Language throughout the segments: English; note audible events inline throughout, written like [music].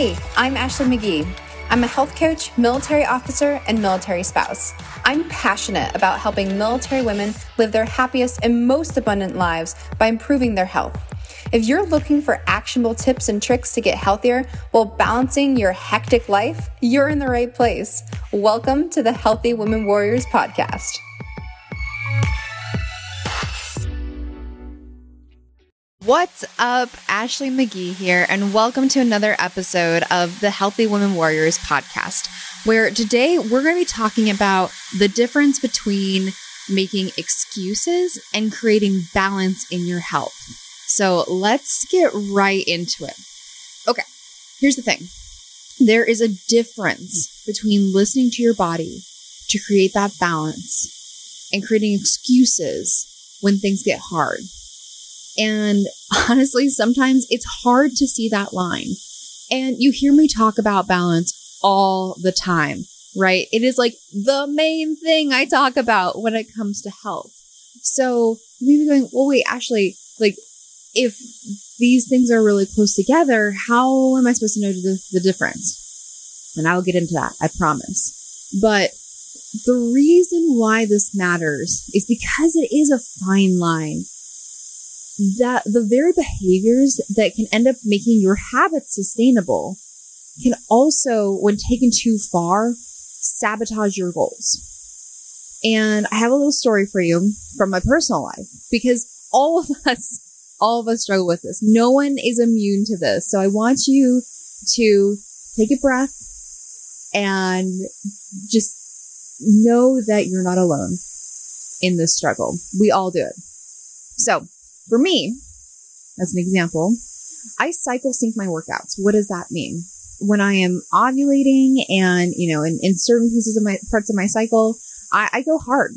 Hey, I'm Ashley McGee. I'm a health coach, military officer, and military spouse. I'm passionate about helping military women live their happiest and most abundant lives by improving their health. If you're looking for actionable tips and tricks to get healthier while balancing your hectic life, you're in the right place. Welcome to the Healthy Women Warriors podcast. What's up? Ashley McGee here, and welcome to another episode of the Healthy Women Warriors podcast, where today we're going to be talking about the difference between making excuses and creating balance in your health. So let's get right into it. Okay, here's the thing there is a difference between listening to your body to create that balance and creating excuses when things get hard. And honestly, sometimes it's hard to see that line. And you hear me talk about balance all the time, right? It is like the main thing I talk about when it comes to health. So maybe going, well, wait, Ashley, like if these things are really close together, how am I supposed to know the, the difference? And I'll get into that, I promise. But the reason why this matters is because it is a fine line that the very behaviors that can end up making your habits sustainable can also, when taken too far, sabotage your goals. And I have a little story for you from my personal life because all of [laughs] us, all of us struggle with this. No one is immune to this. So I want you to take a breath and just know that you're not alone in this struggle. We all do it. So for me, as an example, I cycle sync my workouts. What does that mean? When I am ovulating and, you know, in, in certain pieces of my parts of my cycle, I, I go hard.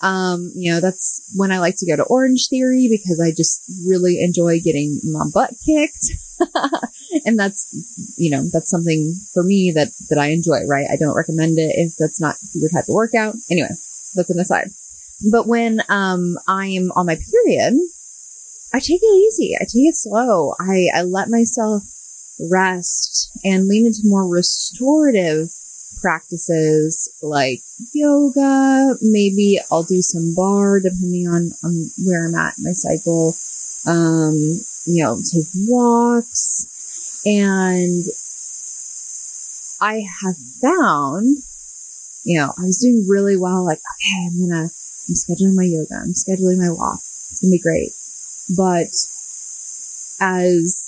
Um, you know, that's when I like to go to Orange Theory because I just really enjoy getting my butt kicked. [laughs] and that's, you know, that's something for me that, that I enjoy, right? I don't recommend it if that's not your type of workout. Anyway, that's an aside. But when, um, I'm on my period, I take it easy. I take it slow. I, I let myself rest and lean into more restorative practices like yoga. Maybe I'll do some barre depending on, on where I'm at in my cycle. Um, you know, take walks and I have found, you know, I was doing really well. Like, okay, I'm gonna, I'm scheduling my yoga. I'm scheduling my walk. It's gonna be great. But as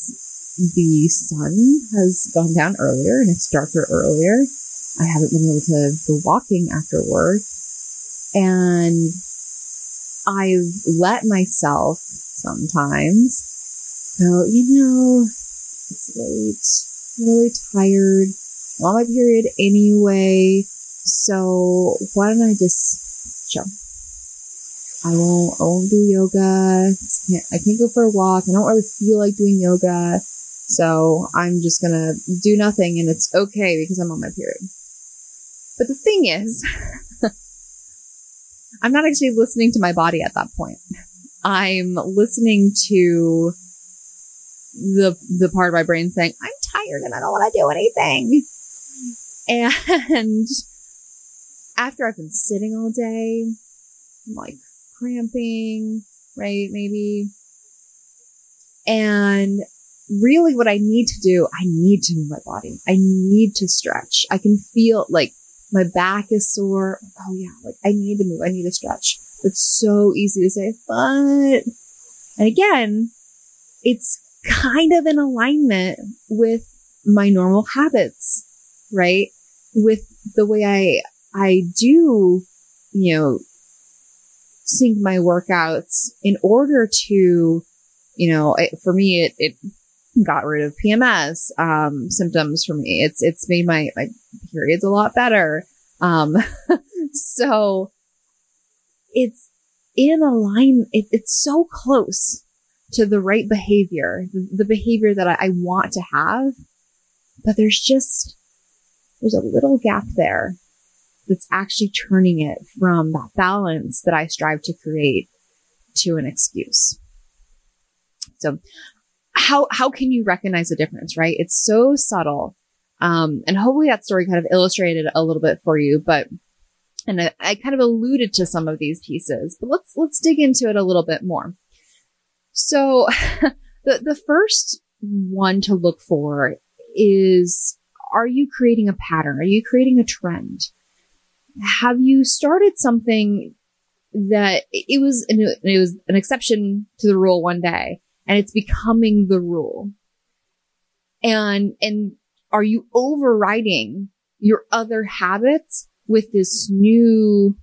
the sun has gone down earlier and it's darker earlier, I haven't been able to go walking after work. And I've let myself sometimes go, you know, it's late, I'm really tired, I'm on my period anyway. So why don't I just jump I won't, I won't do yoga. I can't, go for a walk. I don't really feel like doing yoga. So I'm just gonna do nothing and it's okay because I'm on my period. But the thing is, [laughs] I'm not actually listening to my body at that point. I'm listening to the, the part of my brain saying, I'm tired and I don't want to do anything. And [laughs] after I've been sitting all day, I'm like, cramping, right? Maybe. And really what I need to do, I need to move my body. I need to stretch. I can feel like my back is sore. Oh yeah, like I need to move. I need to stretch. It's so easy to say, but, and again, it's kind of in alignment with my normal habits, right? With the way I, I do, you know, sync my workouts in order to, you know, it, for me, it, it got rid of PMS, um, symptoms for me. It's, it's made my, my periods a lot better. Um, [laughs] so it's in a line, it, it's so close to the right behavior, the, the behavior that I, I want to have, but there's just, there's a little gap there that's actually turning it from that balance that I strive to create to an excuse. So how, how can you recognize the difference, right? It's so subtle. Um, and hopefully that story kind of illustrated a little bit for you, but, and I, I kind of alluded to some of these pieces, but let's, let's dig into it a little bit more. So [laughs] the, the first one to look for is, are you creating a pattern? Are you creating a trend? Have you started something that it was, an, it was an exception to the rule one day and it's becoming the rule? And, and are you overriding your other habits with this new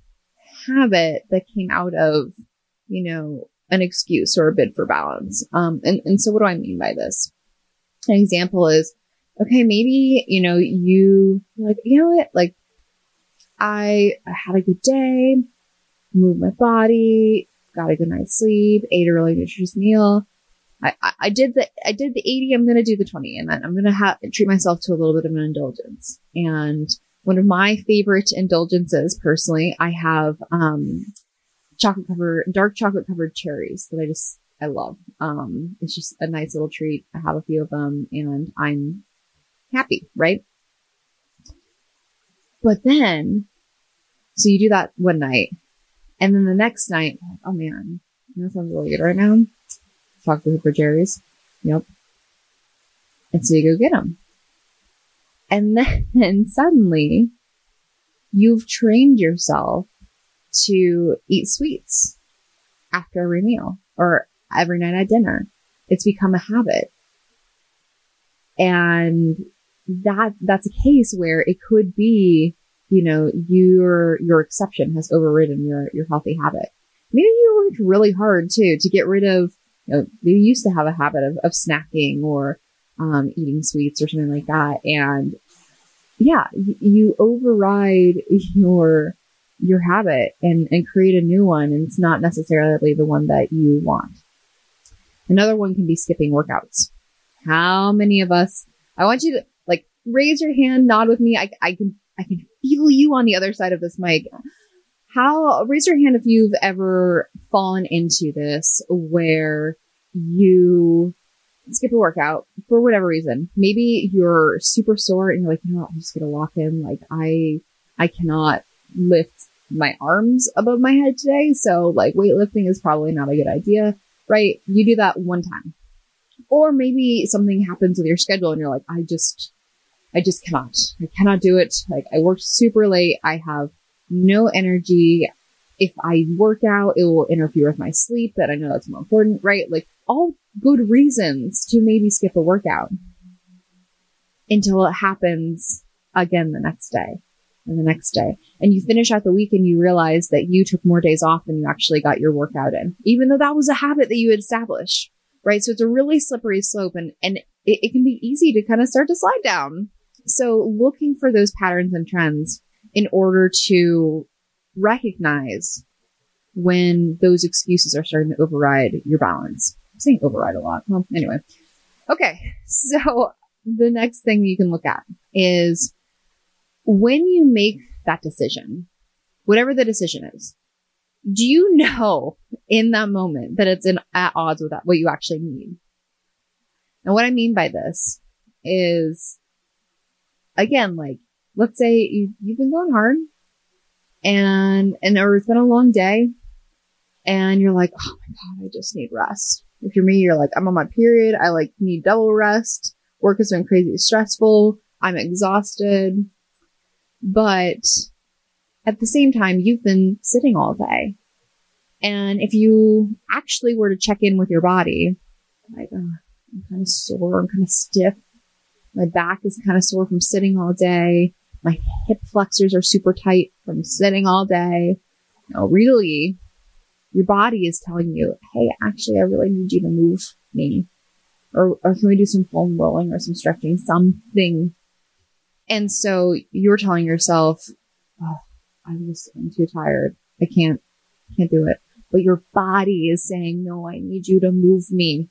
habit that came out of, you know, an excuse or a bid for balance? Um, and, and so what do I mean by this? An example is, okay, maybe, you know, you like, you know what? Like, I, had a good day, moved my body, got a good night's sleep, ate a really nutritious meal. I, I, did the I did the 80. I'm to do the 20, and then I'm to have treat myself to a little bit of an indulgence. And one of my favorite indulgences, personally, I have um, chocolate covered, dark chocolate covered cherries that I just I love. Um, it's just a nice little treat. I have a few of them, and I'm happy, right? But then, so you do that one night, and then the next night, oh man, that sounds really good right now chocolate for Jerry's. Yep. And so you go get them. And [laughs] then suddenly you've trained yourself to eat sweets after every meal or every night at dinner. It's become a habit. And that, that's a case where it could be, you know, your, your exception has overridden your, your healthy habit. Maybe you worked really hard too to get rid of you know, they used to have a habit of, of snacking or um, eating sweets or something like that. And yeah, you, you override your your habit and, and create a new one and it's not necessarily the one that you want. Another one can be skipping workouts. How many of us I want you to like raise your hand, nod with me. I, I can I can feel you on the other side of this mic. How, raise your hand if you've ever fallen into this where you skip a workout for whatever reason. Maybe you're super sore and you're like, you know what, I'm just gonna walk in. Like I, I cannot lift my arms above my head today. So like weightlifting is probably not a good idea, right? You do that one time. Or maybe something happens with your schedule and you're like, I just, I just cannot. I cannot do it. Like I worked super late. I have no energy. If I work out, it will interfere with my sleep, but I know that's more important, right? Like all good reasons to maybe skip a workout until it happens again the next day and the next day. And you finish out the week and you realize that you took more days off than you actually got your workout in, even though that was a habit that you had established, right? So it's a really slippery slope and, and it, it can be easy to kind of start to slide down. So looking for those patterns and trends in order to recognize when those excuses are starting to override your balance. I'm saying override a lot. Well, anyway. Okay. So the next thing you can look at is when you make that decision, whatever the decision is, do you know in that moment that it's in at odds with that, what you actually need? And what I mean by this is, again, like let's say you, you've been going hard and, and or it's been a long day and you're like, oh my God, I just need rest. If you're me, you're like, I'm on my period. I like need double rest. Work has been crazy stressful. I'm exhausted. But at the same time, you've been sitting all day. And if you actually were to check in with your body, like, oh, I'm kind of sore, I'm kind of stiff. My back is kind of sore from sitting all day. My hip flexors are super tight from sitting all day. No, really, your body is telling you, Hey, actually, I really need you to move me. Or, or can we do some foam rolling or some stretching, something? And so you're telling yourself, Oh, I'm just, I'm too tired. I can't, can't do it. But your body is saying, no, I need you to move me.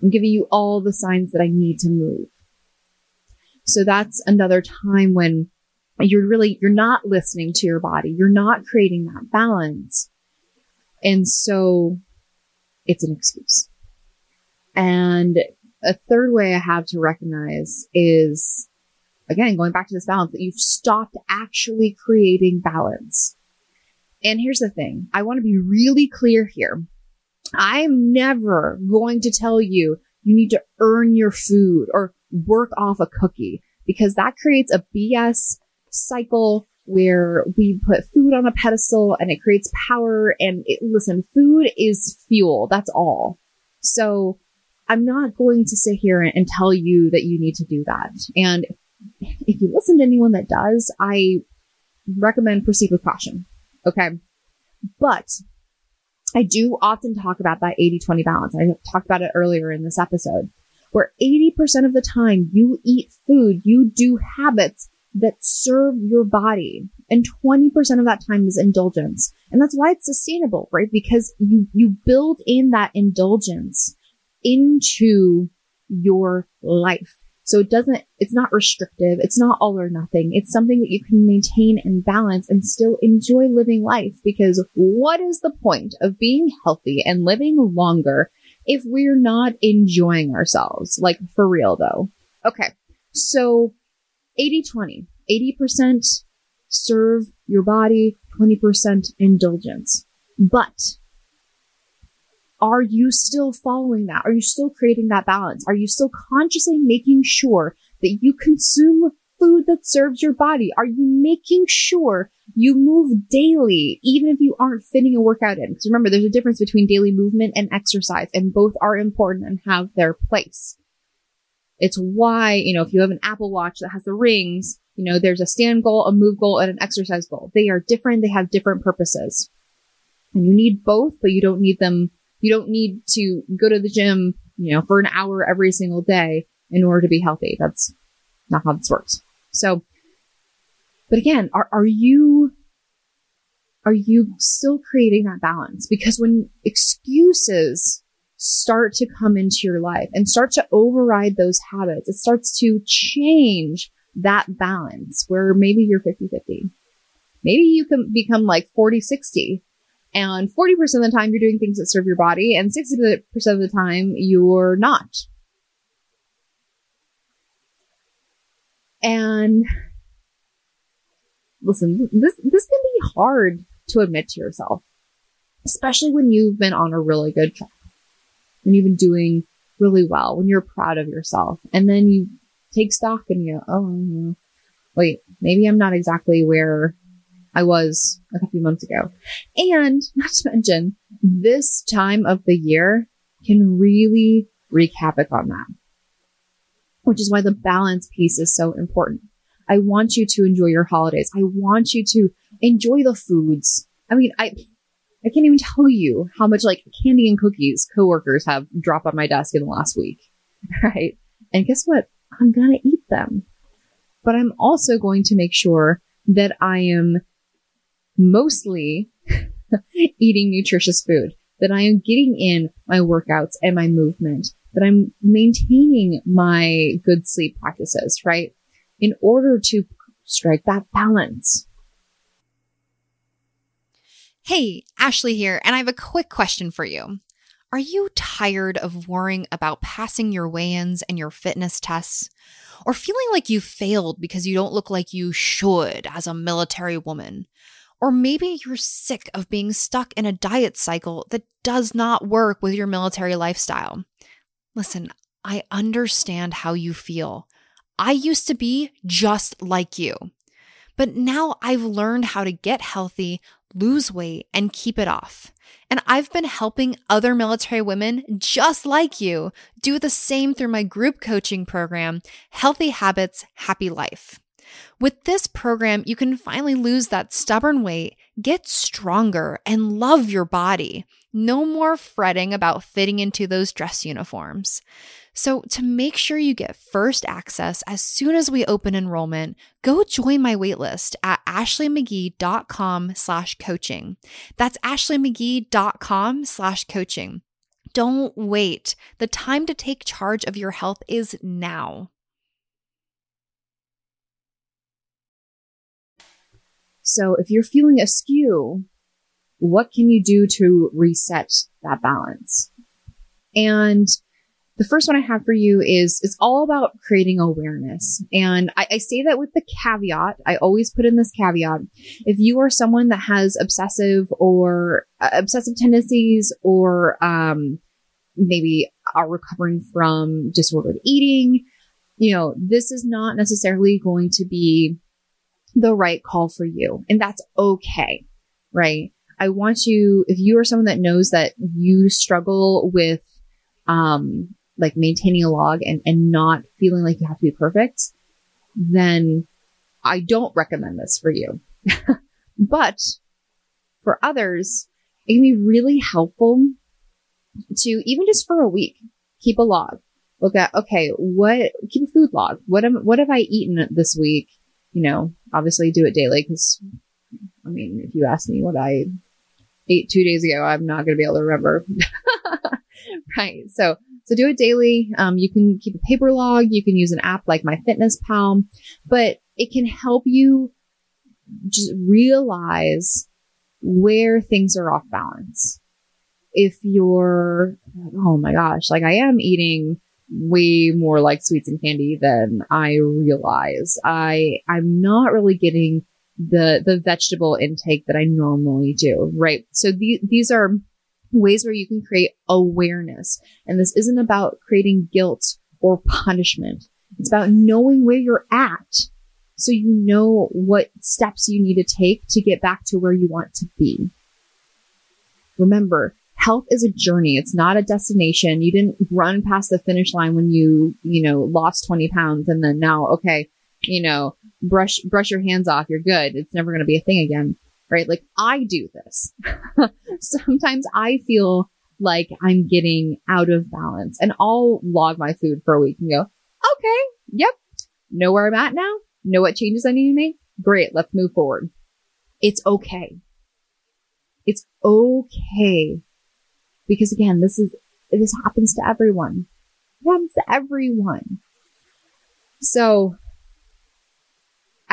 I'm giving you all the signs that I need to move. So that's another time when you're really, you're not listening to your body. You're not creating that balance. And so it's an excuse. And a third way I have to recognize is again, going back to this balance that you've stopped actually creating balance. And here's the thing. I want to be really clear here. I'm never going to tell you you need to earn your food or work off a cookie because that creates a BS cycle where we put food on a pedestal and it creates power. And it, listen, food is fuel. That's all. So I'm not going to sit here and tell you that you need to do that. And if you listen to anyone that does, I recommend proceed with caution. Okay. But I do often talk about that 80 20 balance. I talked about it earlier in this episode where 80% of the time you eat food, you do habits that serve your body. And 20% of that time is indulgence. And that's why it's sustainable, right? Because you, you build in that indulgence into your life. So it doesn't, it's not restrictive. It's not all or nothing. It's something that you can maintain and balance and still enjoy living life because what is the point of being healthy and living longer if we're not enjoying ourselves? Like for real though. Okay. So 80 20, 80% serve your body, 20% indulgence. But are you still following that? Are you still creating that balance? Are you still consciously making sure that you consume food that serves your body? Are you making sure you move daily, even if you aren't fitting a workout in? Because remember, there's a difference between daily movement and exercise, and both are important and have their place. It's why, you know, if you have an Apple Watch that has the rings, you know, there's a stand goal, a move goal, and an exercise goal. They are different. They have different purposes. And you need both, but you don't need them you don't need to go to the gym, you know, for an hour every single day in order to be healthy. That's not how this works. So, but again, are, are you, are you still creating that balance? Because when excuses start to come into your life and start to override those habits, it starts to change that balance where maybe you're 50 50. Maybe you can become like 40 60 and 40% of the time you're doing things that serve your body and 60% of the time you're not. And listen, this, this can be hard to admit to yourself, especially when you've been on a really good track, when you've been doing really well, when you're proud of yourself. And then you take stock and you go, oh, wait, maybe I'm not exactly where I was a couple months ago. And not to mention, this time of the year can really wreak havoc on that, which is why the balance piece is so important. I want you to enjoy your holidays. I want you to enjoy the foods. I mean, I, I can't even tell you how much like candy and cookies coworkers have dropped on my desk in the last week. [laughs] Right. And guess what? I'm going to eat them, but I'm also going to make sure that I am mostly [laughs] eating nutritious food, that I am getting in my workouts and my movement, that I'm maintaining my good sleep practices, right? In order to strike that balance. Hey, Ashley here, and I have a quick question for you. Are you tired of worrying about passing your weigh ins and your fitness tests? Or feeling like you failed because you don't look like you should as a military woman? Or maybe you're sick of being stuck in a diet cycle that does not work with your military lifestyle. Listen, I understand how you feel. I used to be just like you. But now I've learned how to get healthy, lose weight, and keep it off. And I've been helping other military women just like you do the same through my group coaching program, Healthy Habits, Happy Life. With this program, you can finally lose that stubborn weight, get stronger, and love your body. No more fretting about fitting into those dress uniforms. So to make sure you get first access as soon as we open enrollment, go join my waitlist at ashleymcgee.com slash coaching. That's ashleymcgee.com slash coaching. Don't wait. The time to take charge of your health is now. So if you're feeling askew, what can you do to reset that balance? And the first one I have for you is it's all about creating awareness. And I, I, say that with the caveat. I always put in this caveat. If you are someone that has obsessive or uh, obsessive tendencies or um, maybe are recovering from disordered eating, you know, this is not necessarily going to be the right call for you. And that's okay, right? I want to, if you are someone that knows that you struggle with, um, like maintaining a log and, and not feeling like you have to be perfect, then I don't recommend this for you. [laughs] but for others, it can be really helpful to even just for a week, keep a log. Look at, okay, what, keep a food log. What am, what have I eaten this week? You know, obviously do it daily because, I mean, if you ask me what I ate two days ago, I'm not going to be able to remember. [laughs] right. So, so do it daily. Um, you can keep a paper log. You can use an app like MyFitnessPal, but it can help you just realize where things are off balance. If you're, oh my gosh, like I am eating way more like sweets and candy than I realize. I, I'm not really getting the, the vegetable intake that I normally do, right? So the, these are ways where you can create awareness. And this isn't about creating guilt or punishment. It's about knowing where you're at so you know what steps you need to take to get back to where you want to be. Remember, health is a journey. It's not a destination. You didn't run past the finish line when you, you know, lost 20 pounds and then now, okay, you know, brush, brush your hands off. You're good. It's never going to be a thing again right? Like I do this. [laughs] Sometimes I feel like I'm getting out of balance and I'll log my food for a week and go, okay, yep, know where I'm at now, know what changes I need to make. Great, let's move forward. It's okay. It's okay. Because again, this is, this happens to everyone. It happens to everyone. So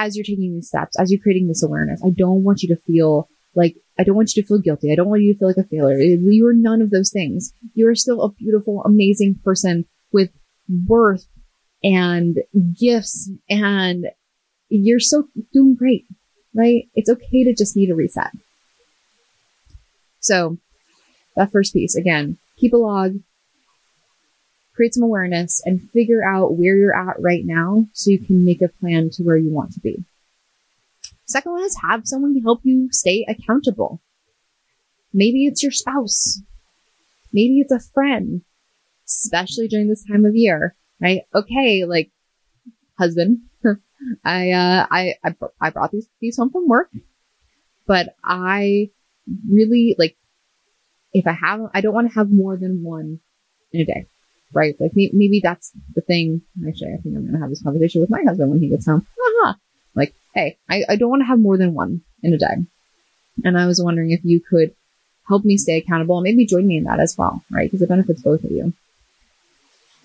as you're taking these steps, as you're creating this awareness, I don't want you to feel like, I don't want you to feel guilty. I don't want you to feel like a failure. You are none of those things. You are still a beautiful, amazing person with worth and gifts and you're so doing great, right? It's okay to just need a reset. So that first piece, again, keep a log, create some awareness and figure out where you're at right now so you can make a plan to where you want to be. Second one is have someone help you stay accountable. Maybe it's your spouse. Maybe it's a friend, especially during this time of year, right? Okay, like husband, [laughs] I, uh, I, I, I brought these, these home from work, but I really like, if I have, I don't want to have more than one in a day right? Like maybe that's the thing. Actually, I think I'm going to have this conversation with my husband when he gets home. Like, hey, I, I don't want to have more than one in a day. And I was wondering if you could help me stay accountable and maybe join me in that as well, right? Because it benefits both of you.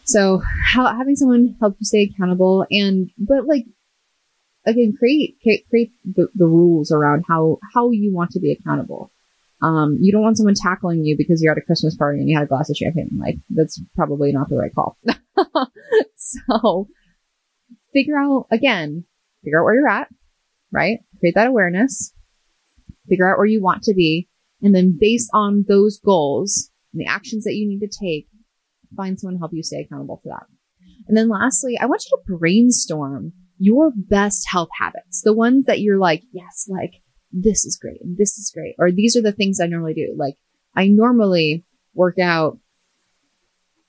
So how, having someone help you stay accountable and, but like, again, create, create the, the rules around how, how you want to be accountable. Um, you don't want someone tackling you because you're at a Christmas party and you had a glass of champagne. Like, that's probably not the right call. [laughs] so figure out, again, figure out where you're at, right? Create that awareness, figure out where you want to be, and then based on those goals and the actions that you need to take, find someone to help you stay accountable to that. And then lastly, I want you to brainstorm your best health habits, the ones that you're like, yes, like this is great and this is great. Or these are the things I normally do. Like I normally work out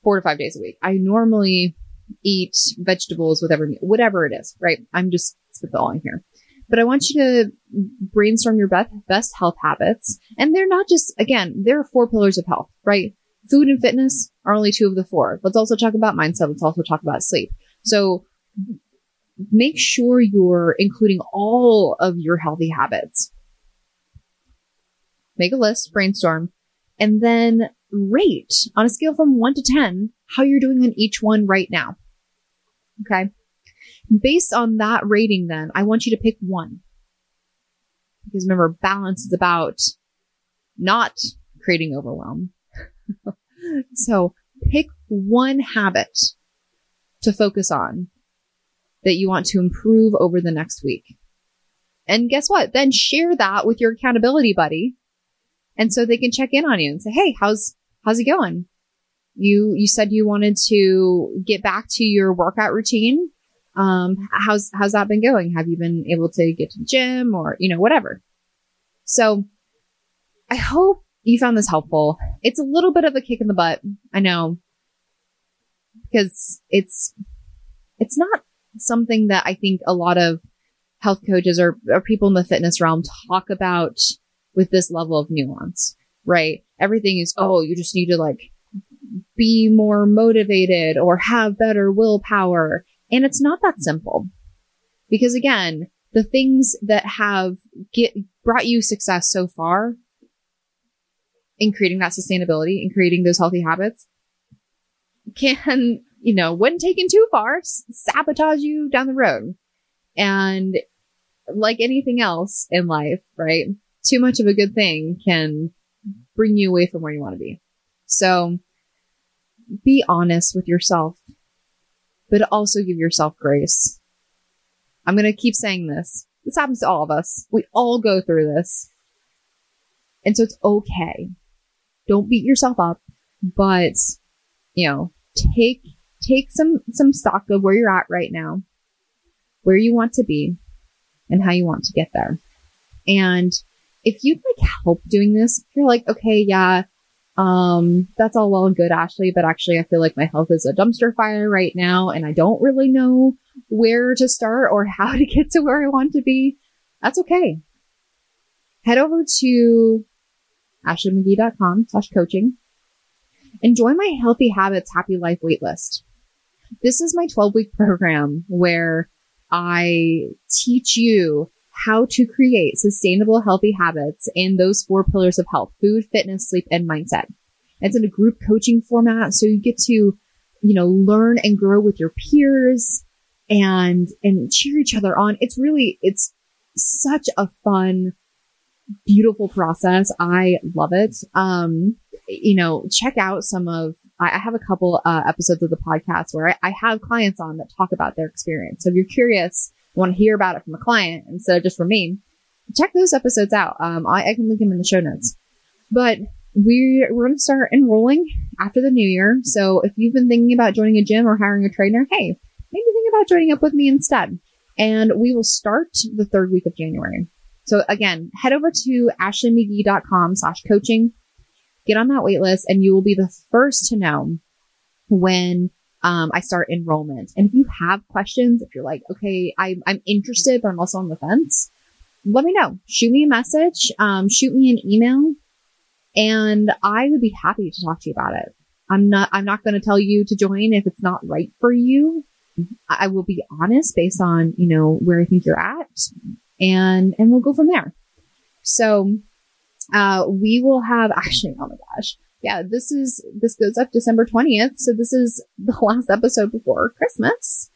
four to five days a week. I normally eat vegetables with every whatever it is, right? I'm just spitballing here. But I want you to brainstorm your best, best health habits. And they're not just, again, there are four pillars of health, right? Food and fitness are only two of the four. Let's also talk about mindset. Let's also talk about sleep. So make sure you're including all of your healthy habits. Make a list, brainstorm, and then rate on a scale from one to 10 how you're doing on each one right now. Okay. Based on that rating, then I want you to pick one. Because remember, balance is about not creating overwhelm. [laughs] so pick one habit to focus on that you want to improve over the next week. And guess what? Then share that with your accountability buddy. And so they can check in on you and say, Hey, how's, how's it going? You, you said you wanted to get back to your workout routine. Um, how's, how's that been going? Have you been able to get to the gym or, you know, whatever? So I hope you found this helpful. It's a little bit of a kick in the butt. I know because it's, it's not something that I think a lot of health coaches or, or people in the fitness realm talk about with this level of nuance, right? Everything is, oh, you just need to like be more motivated or have better willpower. And it's not that simple. Because again, the things that have get brought you success so far in creating that sustainability and creating those healthy habits can, [laughs] you know, when taken too far, sabotage you down the road. And like anything else in life, right? Too much of a good thing can bring you away from where you want to be. So be honest with yourself, but also give yourself grace. I'm going to keep saying this. This happens to all of us. We all go through this. And so it's okay. Don't beat yourself up, but you know, take take some some stock of where you're at right now, where you want to be, and how you want to get there. And if you'd like help doing this, you're like, okay, yeah, um, that's all well and good, Ashley, but actually I feel like my health is a dumpster fire right now and I don't really know where to start or [laughs] how to get to where I want to be. That's okay. Head over to ashleymcgee.com slash coaching and join my healthy habits, happy life waitlist. This is my 12 week program where I teach you how to create sustainable, healthy habits in those four pillars of health, food, fitness, sleep, and mindset. It's in a group coaching format. So you get to, you know, learn and grow with your peers and, and cheer each other on. It's really, it's such a fun, beautiful process. I love it. Um, you know, check out some of, I, I have a couple uh, episodes of the podcast where I, I, have clients on that talk about their experience. So if you're curious, want to hear about it from a client instead of just from me, check those episodes out. Um, I, I can link them in the show notes. But we, we're going to start enrolling after the new year. So if you've been thinking about joining a gym or hiring a trainer, hey, maybe think about joining up with me instead. And we will start the third week of January. So again, head over to ashleymcgee.com slash coaching get on that wait list and you will be the first to know when um, I start enrollment. And if you have questions, if you're like, okay, I, I'm interested, but I'm also on the fence, let me know. Shoot me a message, um, shoot me an email, and I would be happy to talk to you about it. I'm not, I'm not going to tell you to join if it's not right for you. I will be honest based on, you know, where I think you're at and, and we'll go from there. So uh, we will have [laughs] actually, oh my gosh. Yeah, this is, this goes up December 20th. So this is the [laughs] last episode before Christmas.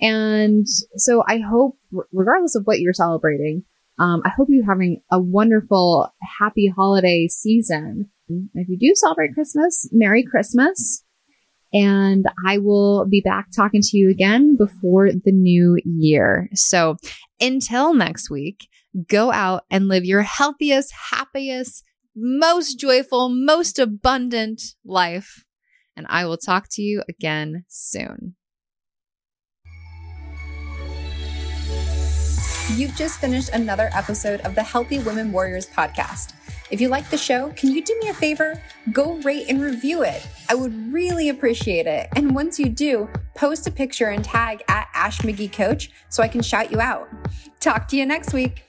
And so I hope, regardless of what you're celebrating, um, I hope you're having a wonderful, happy holiday season. If you do celebrate Christmas, Merry Christmas. And I will be back talking to you again before the new year. So until next week, go out and live your healthiest, happiest, most joyful, most abundant life. And I will talk to you again soon. You've just finished another episode of the Healthy Women Warriors podcast. If you like the show, can you do me a favor? Go rate and review it. I would really appreciate it. And once you do, post a picture and tag at Ash McGee Coach so I can shout you out. Talk to you next week.